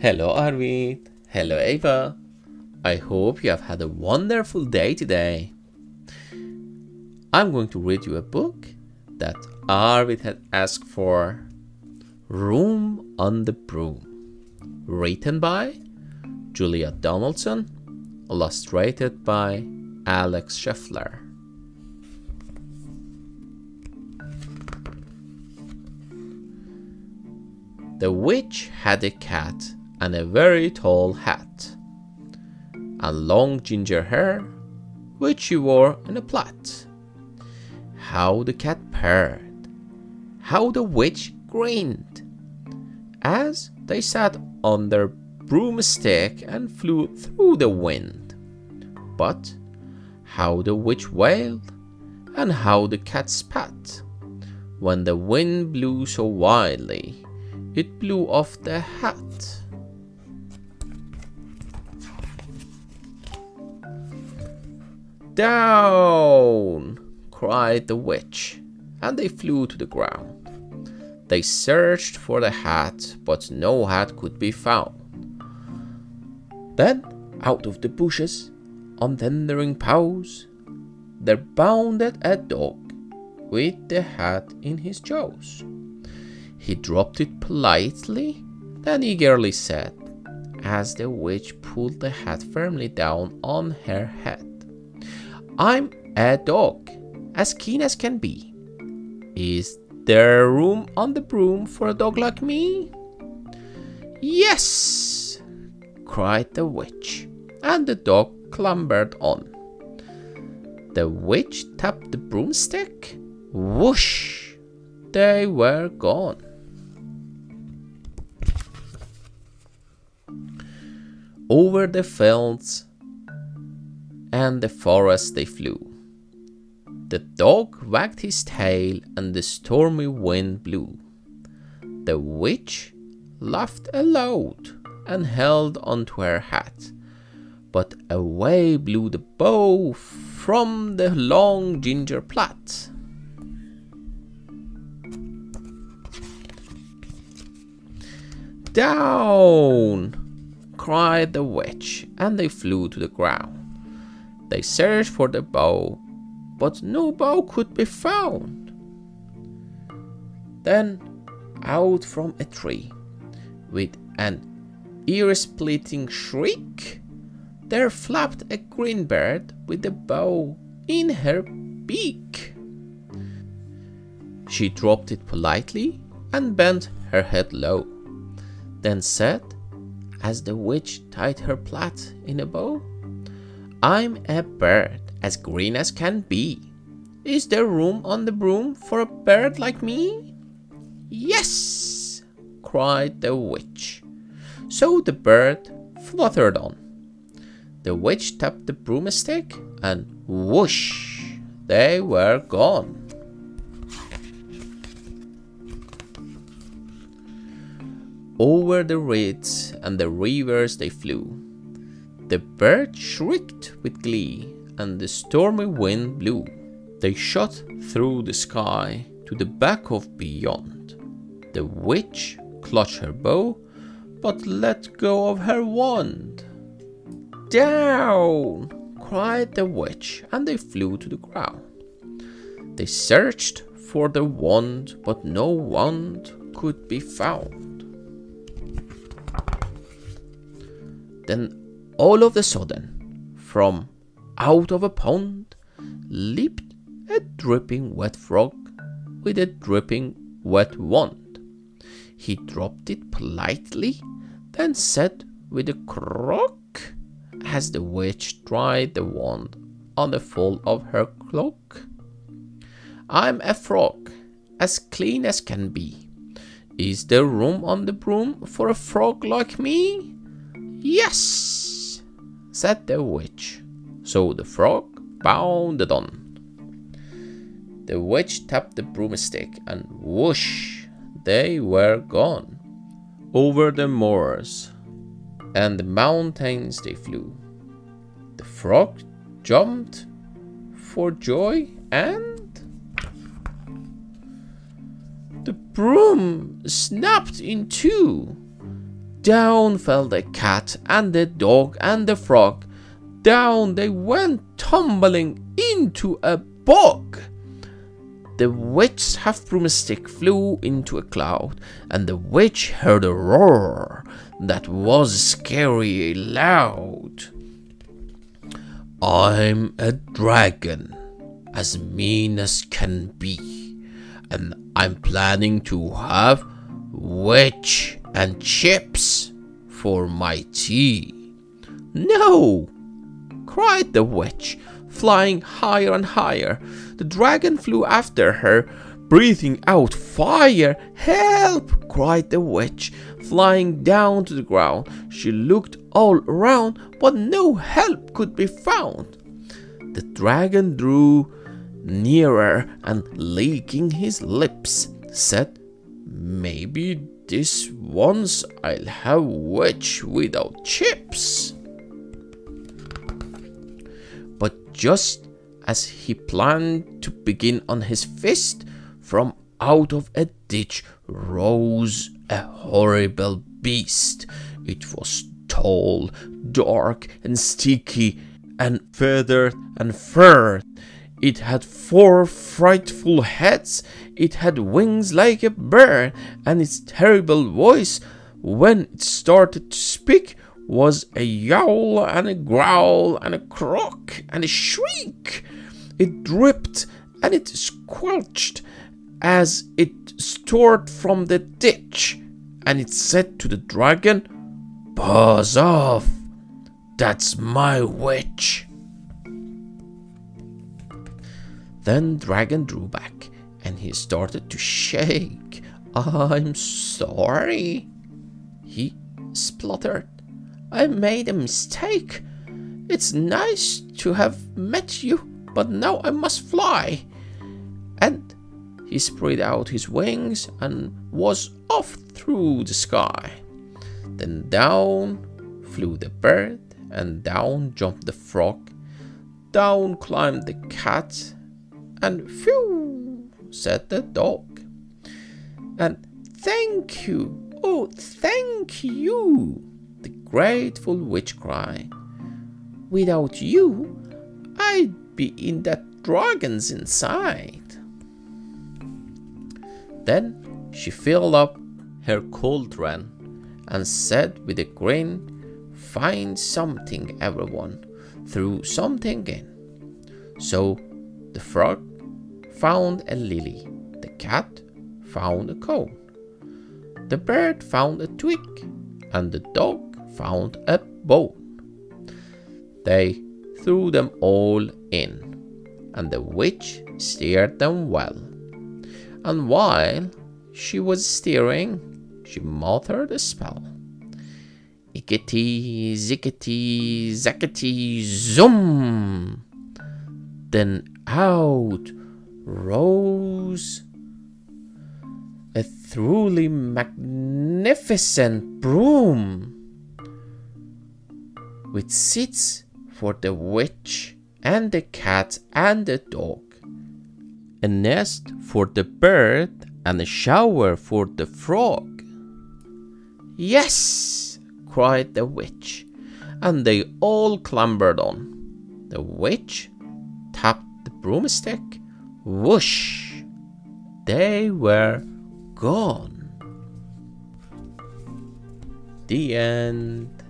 Hello, Arvid. Hello, Ava. I hope you have had a wonderful day today. I'm going to read you a book that Arvid had asked for Room on the Broom, written by Julia Donaldson, illustrated by Axel Scheffler. The witch had a cat and a very tall hat, and long ginger hair, which she wore in a plait. How the cat purred, how the witch grinned, as they sat on their broomstick and flew through the wind. But how the witch wailed, and how the cat spat, when the wind blew so wildly it blew off the hat. Down! cried the witch, and they flew to the ground. They searched for the hat, but no hat could be found. Then, out of the bushes, on thundering paws, there bounded a dog with the hat in his jaws. He dropped it politely, then eagerly said, as the witch pulled the hat firmly down on her head, I'm a dog, as keen as can be. Is there room on the broom for a dog like me? Yes, cried the witch, and the dog clambered on. The witch tapped the broomstick. Whoosh! They were gone. Over the fields and the forest they flew. The dog wagged his tail and the stormy wind blew. The witch laughed aloud and held onto her hat, but away blew the bow from the long ginger plait. Down! cried the witch, and they flew to the ground. They searched for the bow, but no bow could be found. Then, out from a tree, with an ear splitting shriek, there flapped a green bird with a bow in her beak. She dropped it politely and bent her head low, then said, as the witch tied her plait in a bow. I'm a bird as green as can be. Is there room on the broom for a bird like me? Yes, cried the witch. So the bird fluttered on. The witch tapped the broomstick and whoosh, they were gone. Over the reeds and the rivers they flew. The bird shrieked with glee, and the stormy wind blew. They shot through the sky to the back of beyond. The witch clutched her bow, but let go of her wand. Down! cried the witch, and they flew to the ground. They searched for the wand, but no wand could be found. Then all of a sudden, from out of a pond, leaped a dripping wet frog with a dripping wet wand. He dropped it politely, then said with a croak, as the witch dried the wand on the fold of her cloak. I'm a frog, as clean as can be. Is there room on the broom for a frog like me? Yes, said the witch. So the frog bounded on. The witch tapped the broomstick, and whoosh, they were gone. Over the moors and the mountains they flew. The frog jumped for joy, and the broom snapped in two. Down fell the cat and the dog and the frog. Down they went tumbling into a bog. The witch's half broomstick flew into a cloud, and the witch heard a roar that was scary loud. I'm a dragon, as mean as can be, and I'm planning to have witch and chips for my tea. No, cried the witch, flying higher and higher. The dragon flew after her, breathing out fire. Help! cried the witch, flying down to the ground. She looked all around, but no help could be found. The dragon drew nearer and, licking his lips, said, Maybe this once I'll have witch without chips. But just as he planned to begin on his fist, from out of a ditch rose a horrible beast. It was tall, dark, and sticky, and feathered and furred. It had four frightful heads, it had wings like a bird, and its terrible voice, when it started to speak, was a yowl and a growl and a croak and a shriek. It dripped and it squelched as it stirred from the ditch, and it said to the dragon, Paws off! That's my witch! Then Dragon drew back and he started to shake. I'm sorry, he spluttered. I made a mistake. It's nice to have met you, but now I must fly. And he spread out his wings and was off through the sky. Then down flew the bird, and down jumped the frog. Down climbed the cat, and phew, said the dog. And thank you, oh, thank you, the grateful witch cried. Without you, I'd be in that dragon's inside. Then she filled up her cauldron and said with a grin, Find something, everyone, threw something in. So the frog found a lily, the cat found a cone, the bird found a twig, and the dog found a bone. They threw them all in, and the witch steered them well. And while she was steering, she muttered a spell. Iggety, ziggety, zaggety, zoom! Then out rose a truly magnificent broom with seats for the witch and the cat and the dog, a nest for the bird and a shower for the frog. Yes, cried the witch, and they all clambered on. The witch tapped the broomstick, whoosh, they were gone. The end.